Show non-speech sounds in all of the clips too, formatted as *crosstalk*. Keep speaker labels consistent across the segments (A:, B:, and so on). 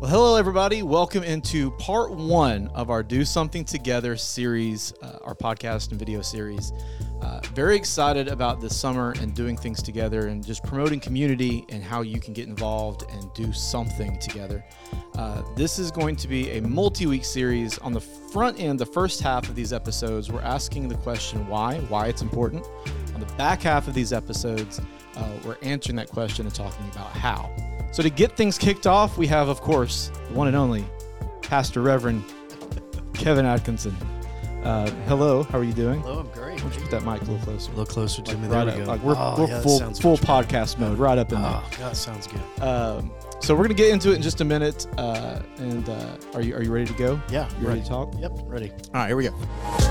A: Well, hello, everybody. Welcome into part one of our Do Something Together series, uh, our podcast and video series. Uh, very excited about this summer and doing things together and just promoting community and how you can get involved and do something together. Uh, this is going to be a multi week series. On the front end, the first half of these episodes, we're asking the question why, why it's important. On the back half of these episodes, uh, we're answering that question and talking about how. So, to get things kicked off, we have, of course, the one and only Pastor Reverend Kevin Atkinson. Uh, hello, how are you doing?
B: Hello, I'm great.
A: Why don't you put that mic a little closer?
B: A little closer to me.
A: Right
B: There we
A: up,
B: go.
A: like we're,
B: Oh,
A: we're
B: yeah,
A: full full podcast mode, right up in there.
B: Oh, that sounds good.
A: Um, so we're gonna get into it in just a minute. Uh, and uh, are you are you ready to go?
B: Yeah,
A: You ready to talk?
B: Yep, ready.
A: All right, here we go.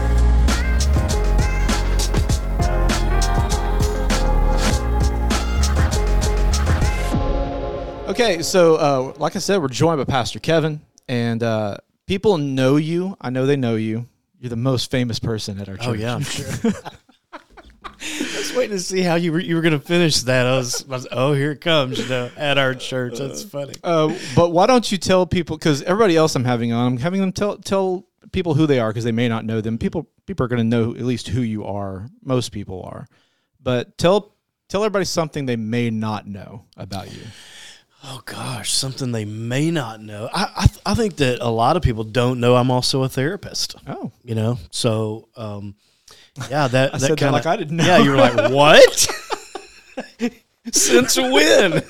A: Okay, so uh, like I said, we're joined by Pastor Kevin, and uh, people know you. I know they know you. You're the most famous person at our church.
B: Oh yeah, I'm sure. *laughs* I was waiting to see how you were you were gonna finish that. I was, I was oh here it comes, you know, at our church. That's funny.
A: Uh, but why don't you tell people? Because everybody else I'm having on, I'm having them tell tell people who they are because they may not know them. People people are going to know at least who you are. Most people are, but tell tell everybody something they may not know about you.
B: Oh gosh, something they may not know. I I, th- I think that a lot of people don't know I'm also a therapist.
A: Oh,
B: You know, so um, yeah, that *laughs*
A: I
B: that kind
A: like I didn't know.
B: Yeah, you were like *laughs* what? *laughs* Since when?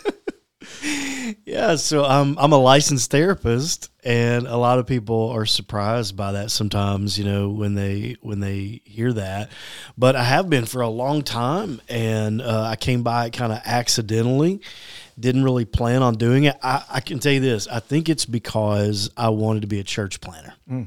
B: yeah, so I'm I'm a licensed therapist, and a lot of people are surprised by that sometimes. You know, when they when they hear that, but I have been for a long time, and uh, I came by it kind of accidentally. Didn't really plan on doing it. I, I can tell you this: I think it's because I wanted to be a church planter. Hmm.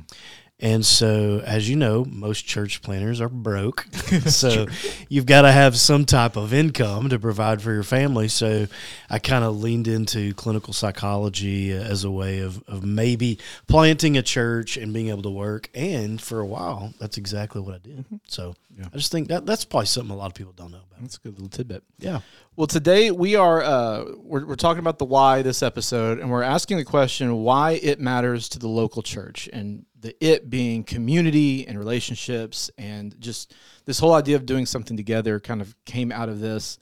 B: And so, as you know, most church planters are broke. *laughs* *laughs* so, you've got to have some type of income to provide for your family. So, I kind of leaned into clinical psychology as a way of, of maybe planting a church and being able to work. And for a while, that's exactly what I did. So,
A: Yeah.
B: I just think that that's probably something a lot of people don't know about.
A: that's a good little tidbit.
B: Yeah.
A: Well, today we are uh, we're, we're talking about the why this episode, and we're asking the question why it matters to the local church, and the it being community and relationships, and just this whole idea of doing something together kind of came out of this,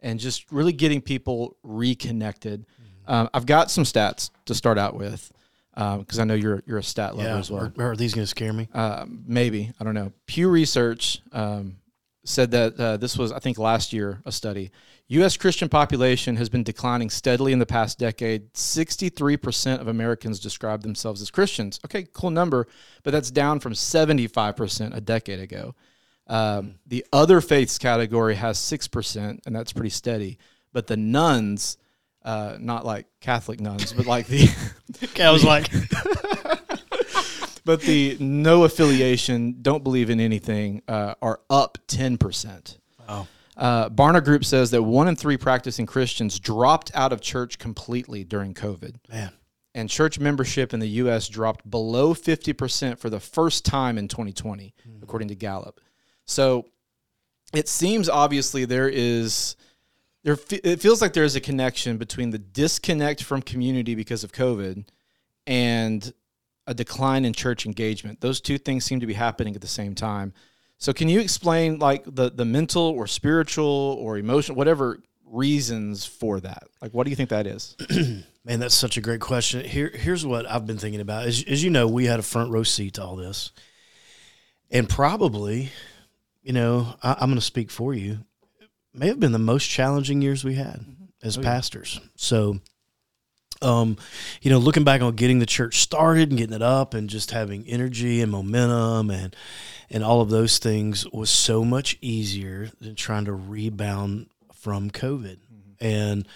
A: and just really getting people reconnected. Um, I've got some stats to start out with because I know you're you're a stat lover
B: Yeah.
A: as well.
B: Are, are these going to scare me?
A: Uh, maybe I don't know. Pew Research um, said that uh, this was, I think, last year a study. U.S. Christian population has been declining steadily in the past decade. Sixty-three percent of Americans describe themselves as Christians. Okay, cool number, but that's down from seventy-five percent a decade ago. Um, the other faiths category has six percent, and that's pretty steady. But the nuns, uh, not like Catholic nuns, but like the *laughs*
B: Okay, I was like, *laughs*
A: but the no affiliation, don't believe in anything, uh, are up 10%.
B: oh,
A: Uh, Barna Group says that one in three practicing Christians dropped out of church completely during COVID.
B: man.
A: And church membership in the U.S. dropped below 50% for the first time in 2020, according to Gallup. So it seems obviously there is. There, it feels like there is a connection between the disconnect from community because of COVID and a decline in church engagement. Those two things seem to be happening at the same time. So, can you explain like the the mental or spiritual or emotional, whatever reasons for that? Like, what do you think that is? *clears throat*
B: Man, that's such a great question. Here, here's what I've been thinking about. As, as you know, we had a front row seat to all this, and probably, you know, I, I'm going to speak for you. May have been the most challenging years we had as mm-hmm.
A: Oh, yeah.
B: pastors. So, um, you know, looking back on getting the church started and getting it up, and just having energy and momentum and and all of those things was so much easier than trying to rebound from COVID. And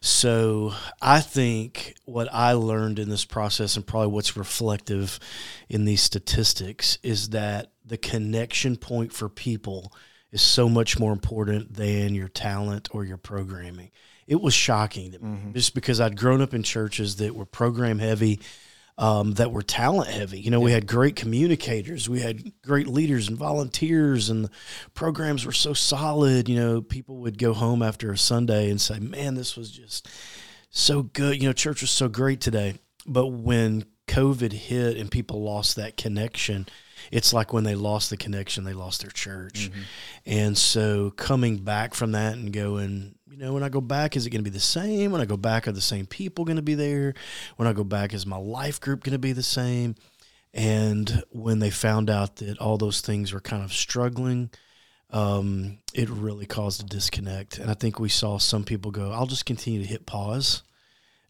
B: so I think what I learned in this process, and probably what's reflective in these statistics, is that the connection point for people is so much more important than your talent or your programming. It was shocking to me just because I'd grown up in churches that were program heavy, um, that were talent heavy. You know, we had great communicators, we had great leaders and volunteers, and the programs were so solid. You know, people would go home after a Sunday and say, "Man, this was just so good." You know, church was so great today. but when COVID hit and people lost that connection, it's like when they lost the connection, they lost their church.
A: Mm-hmm.
B: And so coming back from that and going, you know, when I go back, is it going to be the same? When I go back, are the same people going to be there? When I go back, is my life group going to be the same? And when they found out that all those things were kind of struggling, um, it really caused a disconnect. And I think we saw some people go, I'll just continue to hit pause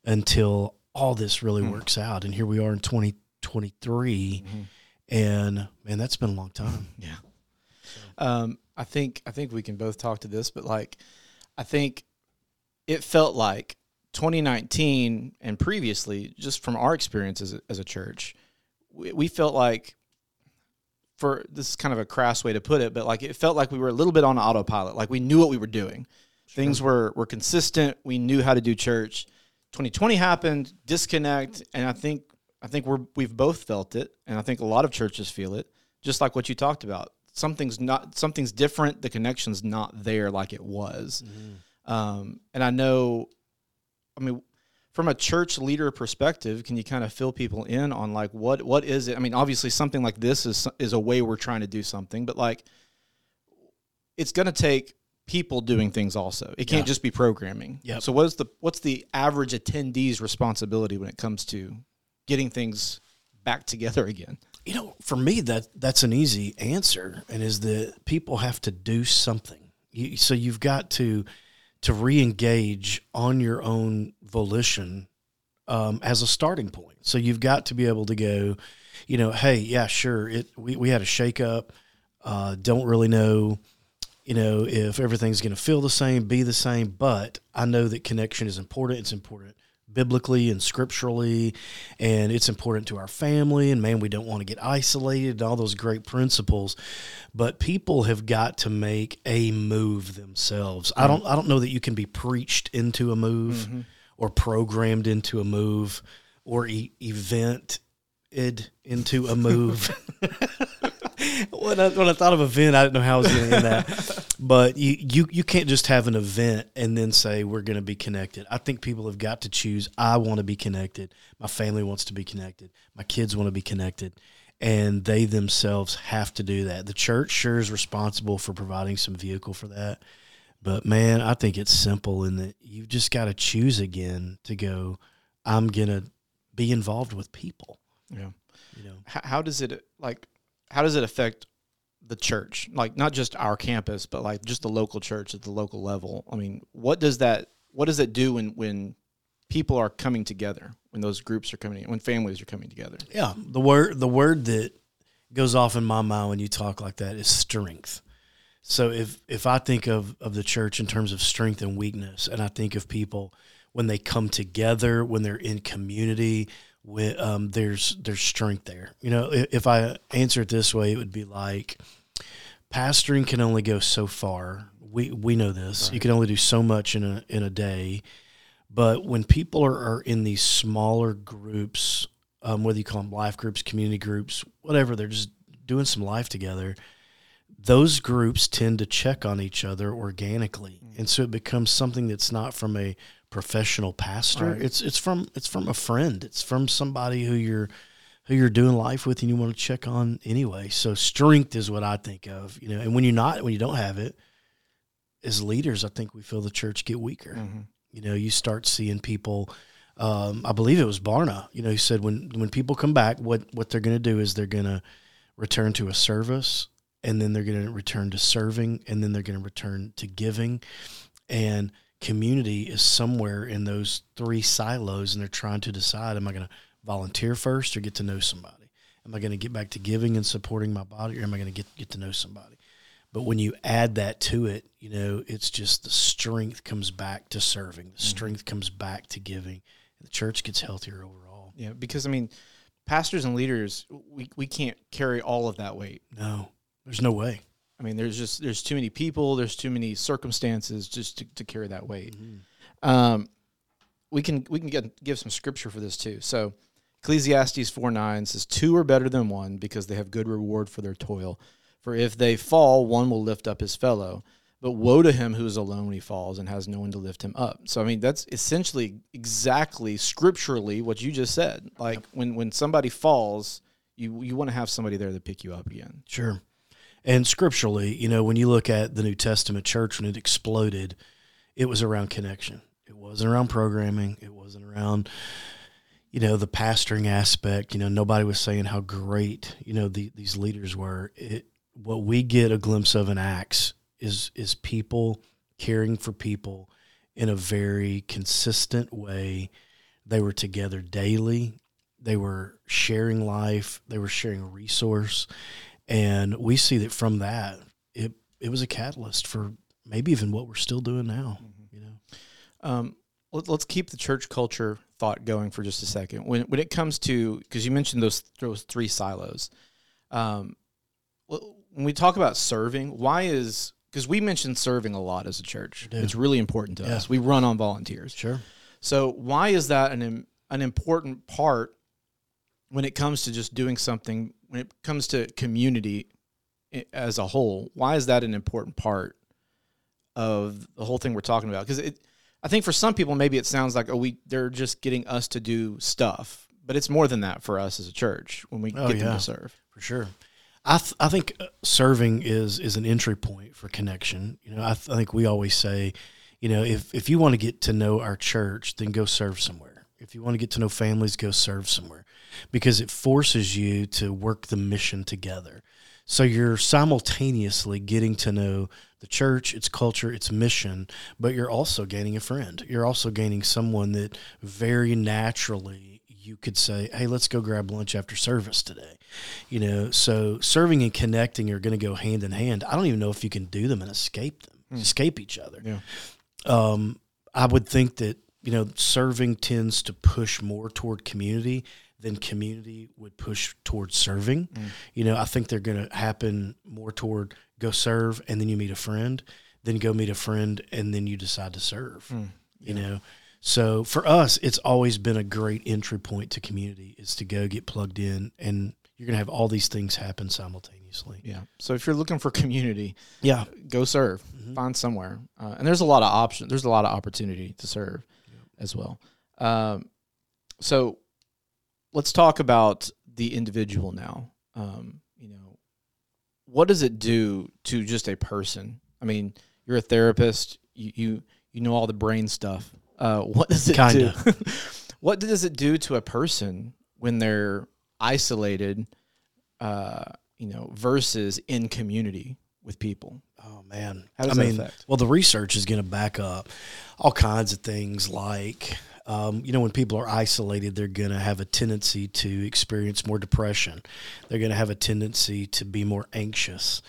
B: until all this really
A: Hmm.
B: works out. And here we are in 2023.
A: Mm-hmm.
B: And man, that's been a long time. *laughs*
A: Yeah. Um, I think I think we can both talk to this, but like, I think it felt like 2019 and previously, just from our experience as a, as a church, we, we felt like, for this is kind of a crass way to put it, but like it felt like we were a little bit on autopilot. Like we knew what we were doing. Things were were consistent. We knew how to do church. 2020 happened, disconnect, and I think I think we're we've both felt it, and I think a lot of churches feel it, just like what you talked about. Something's not something's different. The connection's not there like it was, um, and I know. I mean, from a church leader perspective, can you kind of fill people in on like what what is it? I mean, obviously something like this is is a way we're trying to do something, but like it's going to take people doing things also. It can't
B: Yeah.
A: just be programming.
B: Yeah.
A: So what's the what's the average attendee's responsibility when it comes to getting things back together again?
B: You know, for me, that that's an easy answer, and is that people have to do something. You, so you've got to to re-engage on your own volition um, as a starting point. So you've got to be able to go, you know, hey, yeah, sure, it we, we had a shakeup. Uh, don't really know, you know, if everything's going to feel the same, be the same, but I know that connection is important. It's important biblically and scripturally, and it's important to our family. And man, we don't want to get isolated and all those great principles. But people have got to make a move themselves. I mm-hmm. don't. I don't know that you can be preached into a move mm-hmm. or programmed into a move or e- evented into a move. *laughs* when, I, when I thought of event, I didn't know how I was going to end that. *laughs* But you, you you can't just have an event and then say we're going to be connected. I think people have got to choose. I want to be connected. My family wants to be connected. My kids want to be connected, and they themselves have to do that. The church sure is responsible for providing some vehicle for that. But man, I think it's simple in that you've just got to choose again to go. I'm gonna be involved with people.
A: Yeah.
B: You know,
A: How, how does it like? How does it affect the church? Like not just our campus, but like just the local church at the local level. I mean, what does that? What does it do when when people are coming together? When those groups are coming, when families are coming together?
B: Yeah, the word the word that goes off in my mind when you talk like that is strength. So if if I think of of the church in terms of strength and weakness, and I think of people when they come together, when they're in community, with um, there's there's strength there. You know, if, if I answer it this way, it would be like pastoring can only go so far. We we know this. You can only do so much in a in a day. But when people are, are in these smaller groups, um, whether you call them life groups, community groups, whatever, they're just doing some life together. Those groups tend to check on each other organically, and so it becomes something that's not from a professional pastor.
A: Right.
B: It's it's from it's from a friend. It's from somebody who you're who you're doing life with, and you want to check on anyway. So strength is what I think of, you know. And when you're not, when you don't have it, as leaders, I think we feel the church get weaker. You know, you start seeing people. Um, I believe it was Barna. You know, he said when when people come back, what what they're going to do is they're going to return to a service, and then they're going to return to serving, and then they're going to return to giving, and community is somewhere in those three silos, and they're trying to decide: Am I going to volunteer first, or get to know somebody? Am I going to get back to giving and supporting my body, or am I going to get get to know somebody? But when you add that to it, you know, it's just the strength comes back to serving, the mm-hmm. strength comes back to giving, and the church gets healthier overall.
A: Yeah, because I mean, pastors and leaders, we we can't carry all of that weight.
B: No, there's no way.
A: I mean, there's just there's too many people, there's too many circumstances just to, to carry that weight. Um, we can we can get give some scripture for this too. So, Ecclesiastes four nine says, two are better than one because they have good reward for their toil. For if they fall, one will lift up his fellow. but woe to him who is alone when he falls and has no one to lift him up. So I mean that's essentially exactly scripturally what you just said. Like when when somebody falls, you you want to have somebody there to pick you up again.
B: Sure. And scripturally, you know, when you look at the New Testament church when it exploded, it was around connection. It wasn't around programming. It wasn't around, you know, the pastoring aspect. You know, nobody was saying how great, you know, the, these leaders were. It, what we get a glimpse of in Acts is is people caring for people in a very consistent way. They were together daily. They were sharing life. They were sharing resource, and we see that from that, it it was a catalyst for maybe even what we're still doing now. You know,
A: Um, let, us keep the church culture thought going for just a second. When when it comes to because you mentioned those those three silos, um, when we talk about serving, why is because we mentioned serving a lot as a church. It's really important to
B: Yeah.
A: us. We run on volunteers.
B: sure.
A: So why is that an an important part when it comes to just doing something? When it comes to community as a whole, why is that an important part of the whole thing we're talking about? Because it, I think for some people, maybe it sounds like oh, we they're just getting us to do stuff, but it's more than that for us as a church when we
B: Oh,
A: get them to serve.
B: for sure. I th- I think uh, serving is is an entry point for connection. You know, I, th- I think we always say, you know, if if you want to get to know our church, then go serve somewhere. If you want to get to know families, go serve somewhere, because it forces you to work the mission together. So you're simultaneously getting to know the church, its culture, its mission, but you're also gaining a friend. You're also gaining someone that very naturally you could say, "Hey, let's go grab lunch after service today." You know, so serving and connecting are going to go hand in hand. I don't even know if you can do them and escape them, escape each other.
A: Yeah.
B: Um, I would think that you know serving tends to push more toward community than community would push towards serving. Mm. You know, I think they're going to happen more toward go serve and then you meet a friend, then go meet a friend and then you decide to serve. Mm. You know, so for us, it's always been a great entry point to community is to go get plugged in and you're going to have all these things happen simultaneously.
A: Yeah. So if you're looking for community,
B: Yeah.
A: go serve, mm-hmm. find somewhere. Uh, and there's a lot of options. There's a lot of opportunity to serve as well. Um, so let's talk about the individual now. Um, you know, what does it do to just a person? I mean, you're a therapist. You you, you know all the brain stuff. Uh, what does it
B: Kinda.
A: do? *laughs* what does it do to a person when they're isolated? Uh, you know, versus in community with people.
B: Oh man,
A: How does
B: I
A: that
B: mean,
A: affect?
B: well, the research is going to back up all kinds of things. Like, um, you know, when people are isolated, they're going to have a tendency to experience more depression. They're going to have a tendency to be more anxious.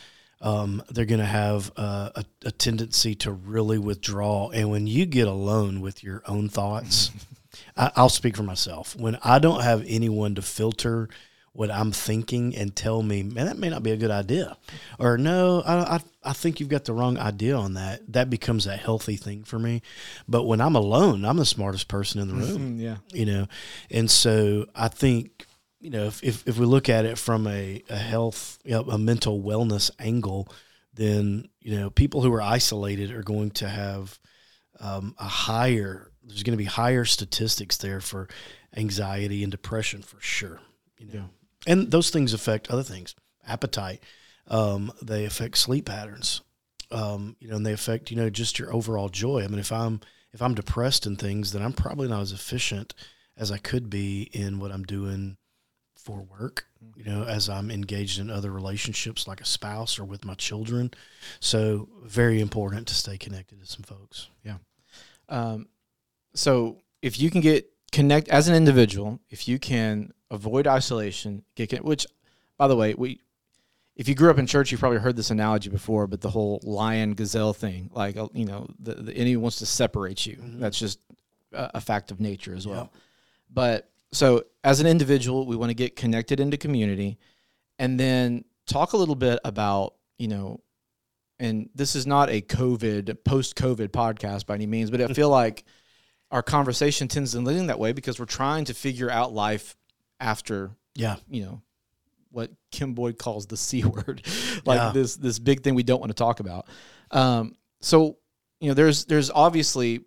B: Um, they're going to have uh, a, a tendency to really withdraw. And when you get alone with your own thoughts, *laughs* I, I'll speak for myself. When I don't have anyone to filter what I'm thinking and tell me, man, that may not be a good idea, or no, I, I, I think you've got the wrong idea on that. That becomes a healthy thing for me. But when I'm alone, I'm the smartest person in the room,
A: yeah.
B: you know, and so I think, you know, if, if, if we look at it from a, a health, you know, a mental wellness angle, then, you know, people who are isolated are going to have um, a higher, there's going to be higher statistics there for anxiety and depression for sure. You know,
A: Yeah.
B: And those things affect other things, appetite. Um, they affect sleep patterns. Um, you know, and they affect you know just your overall joy. I mean, if I'm if I'm depressed in things, then I'm probably not as efficient as I could be in what I'm doing for work. You know, as I'm engaged in other relationships like a spouse or with my children. So very important to stay connected to some folks.
A: Um, so if you can get connect as an individual, if you can avoid isolation, get con- which, by the way, we if you grew up in church, you've probably heard this analogy before, but the whole lion gazelle thing, like uh, you know, the, the enemy wants to separate you. That's just a, a fact of nature as well. But so as an individual, we want to get connected into community, and then talk a little bit about you know and this is not a COVID post COVID podcast by any means, but I feel *laughs* like our conversation tends to lean that way because we're trying to figure out life after
B: Yeah.
A: you know what Kim Boyd calls the *laughs* c word, *laughs* like
B: Yeah.
A: this this big thing we don't want to talk about. Um, so you know, there's there's obviously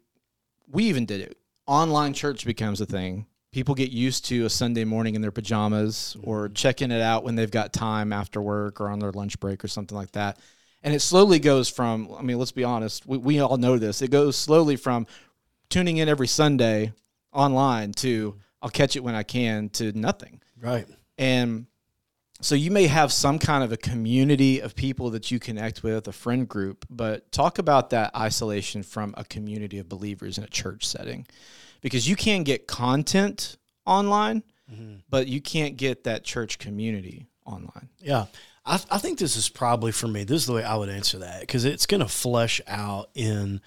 A: we even did it. Online church becomes a thing. People get used to a Sunday morning in their pajamas or checking it out when they've got time after work or on their lunch break or something like that. And it slowly goes from, I mean, let's be honest, we, we all know this. It goes slowly from tuning in every Sunday online to I'll catch it when I can to nothing.
B: Right.
A: And so you may have some kind of a community of people that you connect with, a friend group, but talk about that isolation from a community of believers in a church setting. Because you can get content online, mm-hmm. but you can't get that church community online.
B: Yeah. I, I think this is probably for me. This is the way I would answer that because it's going to flesh out in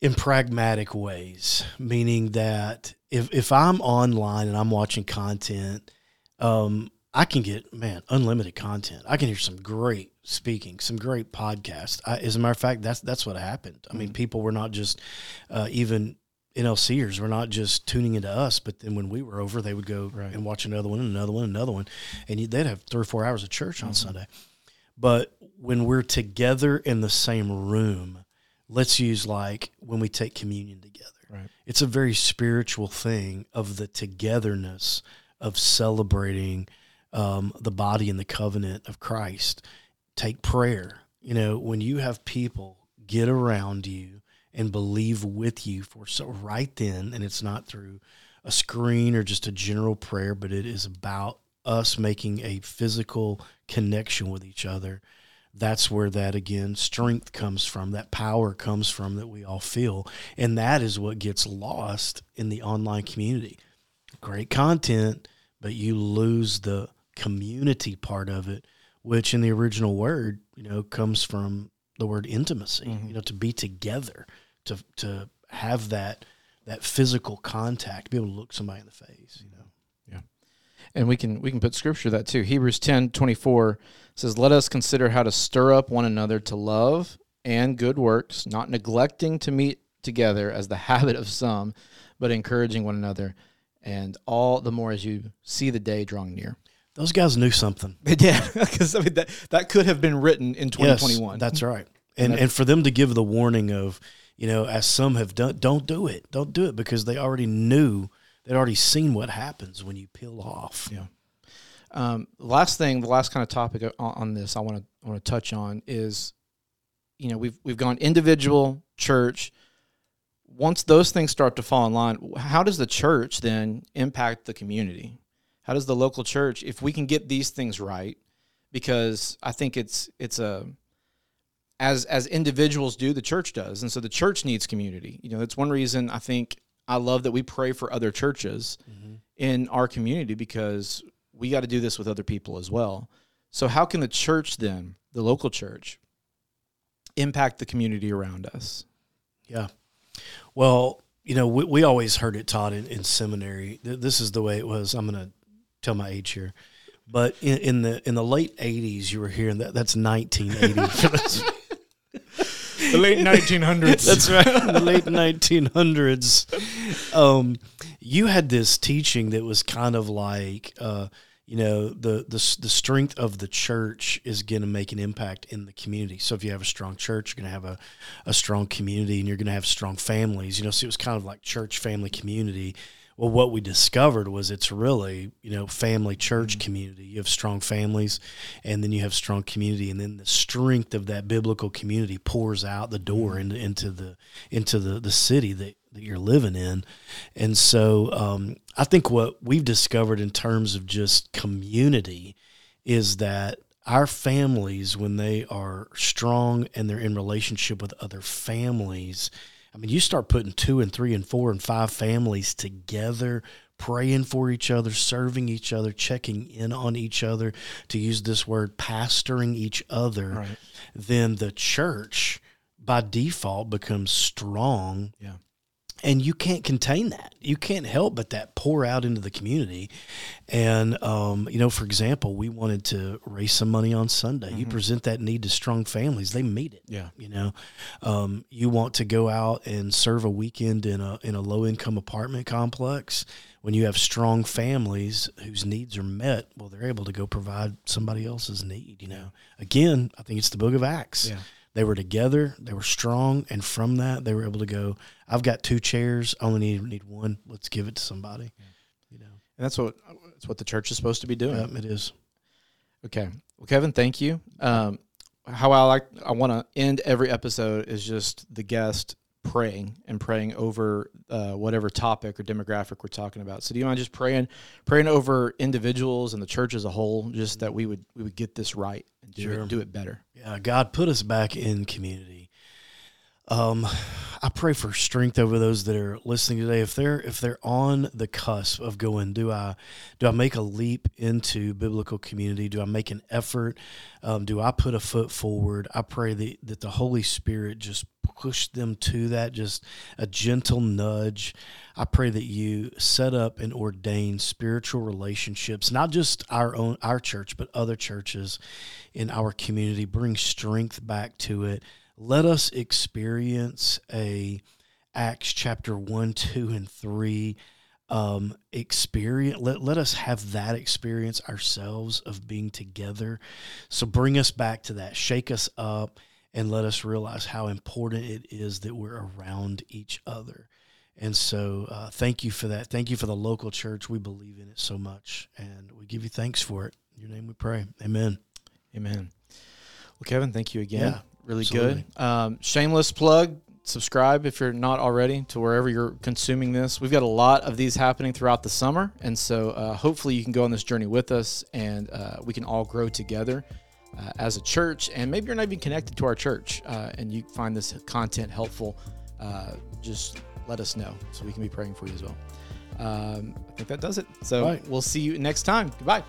B: in pragmatic ways, meaning that if if I'm online and I'm watching content, um, I can get man unlimited content. I can hear some great speaking, some great podcasts. I, as a matter of fact, that's that's what happened. I mean, people were not just uh, even NLCers were not just tuning into us, but then when we were over, they would go
A: Right.
B: and watch another one, and another one, another one, and you, they'd have three or four hours of church on Sunday. But when we're together in the same room, let's use like when we take communion together.
A: Right.
B: It's a very spiritual thing of the togetherness of celebrating um, the body and the covenant of Christ. Take prayer. You know, when you have people get around you and believe with you for so right then, and it's not through a screen or just a general prayer, but it is about us making a physical connection with each other. That's where that again strength comes from, that power comes from that we all feel. And that is what gets lost in the online community. Great content, but you lose the community part of it, which in the original word, you know, comes from the word intimacy, mm-hmm. you know, to be together, to to have that that physical contact, be able to look somebody in the face, you know.
A: And we can we can put scripture that too. Hebrews 10, 24 says, Let us consider how to stir up one another to love and good works, not neglecting to meet together as the *laughs* habit of some, but encouraging one another, and all the more as you see the day drawing near.
B: Those guys knew something. *laughs*
A: Yeah, *laughs* because I mean that that could have been written in twenty twenty one.
B: Yes, that's right. And
A: that-
B: and for them to give the warning of, you know, as some have done, don't do it, don't do it because they already knew, they'd already seen what happens when you peel off.
A: Yeah. Um, last thing, the last kind of topic on, on this I want to want to touch on is, you know, we've we've gone individual, church. Once those things start to fall in line, how does the church then impact the community? How does the local church, if we can get these things right, because I think it's it's a as as individuals do, the church does, and so the church needs community. You know, that's one reason I think I love that we pray for other churches mm-hmm. in our community because we got to do this with other people as well. So how can the church then, the local church, impact the community around us?
B: Yeah. Well, you know, we, we always heard it taught in, in seminary. This is the way it was. I'm going to tell my age here. But in, in the in the late 80s, you were hearing that. That's 1980. *laughs*
A: The late *laughs* 1900s.
B: That's right. *laughs* The late 1900s, um, you had this teaching that was kind of like, uh, you know, the, the the strength of the church is going to make an impact in the community. So if you have a strong church, you're going to have a, a strong community, and you're going to have strong families. You know, so it was kind of like church, family, community. Well, what we discovered was it's really, you know, family church community. You have strong families, and then you have strong community, and then the strength of that biblical community pours out the door into, into the into the the city that, that you're living in. And so, um, I think what we've discovered in terms of just community is that our families, when they are strong and they're in relationship with other families, I mean, you start putting two and three and four and five families together, praying for each other, serving each other, checking in on each other, to use this word, pastoring each other,
A: Right.
B: then the church by default becomes strong
A: Yeah.
B: And you can't contain that. You can't help but that pour out into the community. And um, you know, for example, we wanted to raise some money on Sunday. You present that need to strong families; they meet it.
A: Yeah.
B: You know, um, you want to go out and serve a weekend in a in a low income apartment complex. When you have strong families whose needs are met, well, they're able to go provide somebody else's need. You know, again, I think it's the Book of Acts
A: Yeah.
B: They were together, they were strong, and from that they were able to go. I've got two chairs, I only need need one. Let's give it to somebody. You know,
A: And that's what that's what the church is supposed to be doing.
B: Yep, it is.
A: Okay. Well, Kevin, thank you. Um, how I like I want to end every episode is just the guest praying and praying over uh, whatever topic or demographic we're talking about. So, do you mind just praying, praying over individuals and the church as a whole, just that we would we would get this right and do
B: Sure.
A: it do it better.
B: Yeah, God put us back in community. Um, I pray for strength over those that are listening today. If they're if they're on the cusp of going, do I do I make a leap into biblical community? Do I make an effort? Um, do I put a foot forward? I pray that that the Holy Spirit just push them to that, just a gentle nudge. I pray that you set up and ordain spiritual relationships, not just our own our church, but other churches in our community. Bring strength back to it. Let us experience a Acts chapter one, two, and three um, experience. Let, let us have that experience ourselves of being together. So bring us back to that. Shake us up and let us realize how important it is that we're around each other. And so, uh, thank you for that. Thank you for the local church. We believe in it so much, and we give you thanks for it. In your name we pray. Amen.
A: Amen. Well, Kevin, thank you again.
B: Yeah,
A: really
B: absolutely.
A: good. Um, shameless plug. Subscribe if you're not already to wherever you're consuming this. We've got a lot of these happening throughout the summer, and so uh, hopefully you can go on this journey with us, and uh, we can all grow together uh, as a church. And maybe you're not even connected to our church, uh, and you find this content helpful. Uh, just let us know so we can be praying for you as well. Um, I think that does it. So
B: Right.
A: we'll see you next time. Goodbye.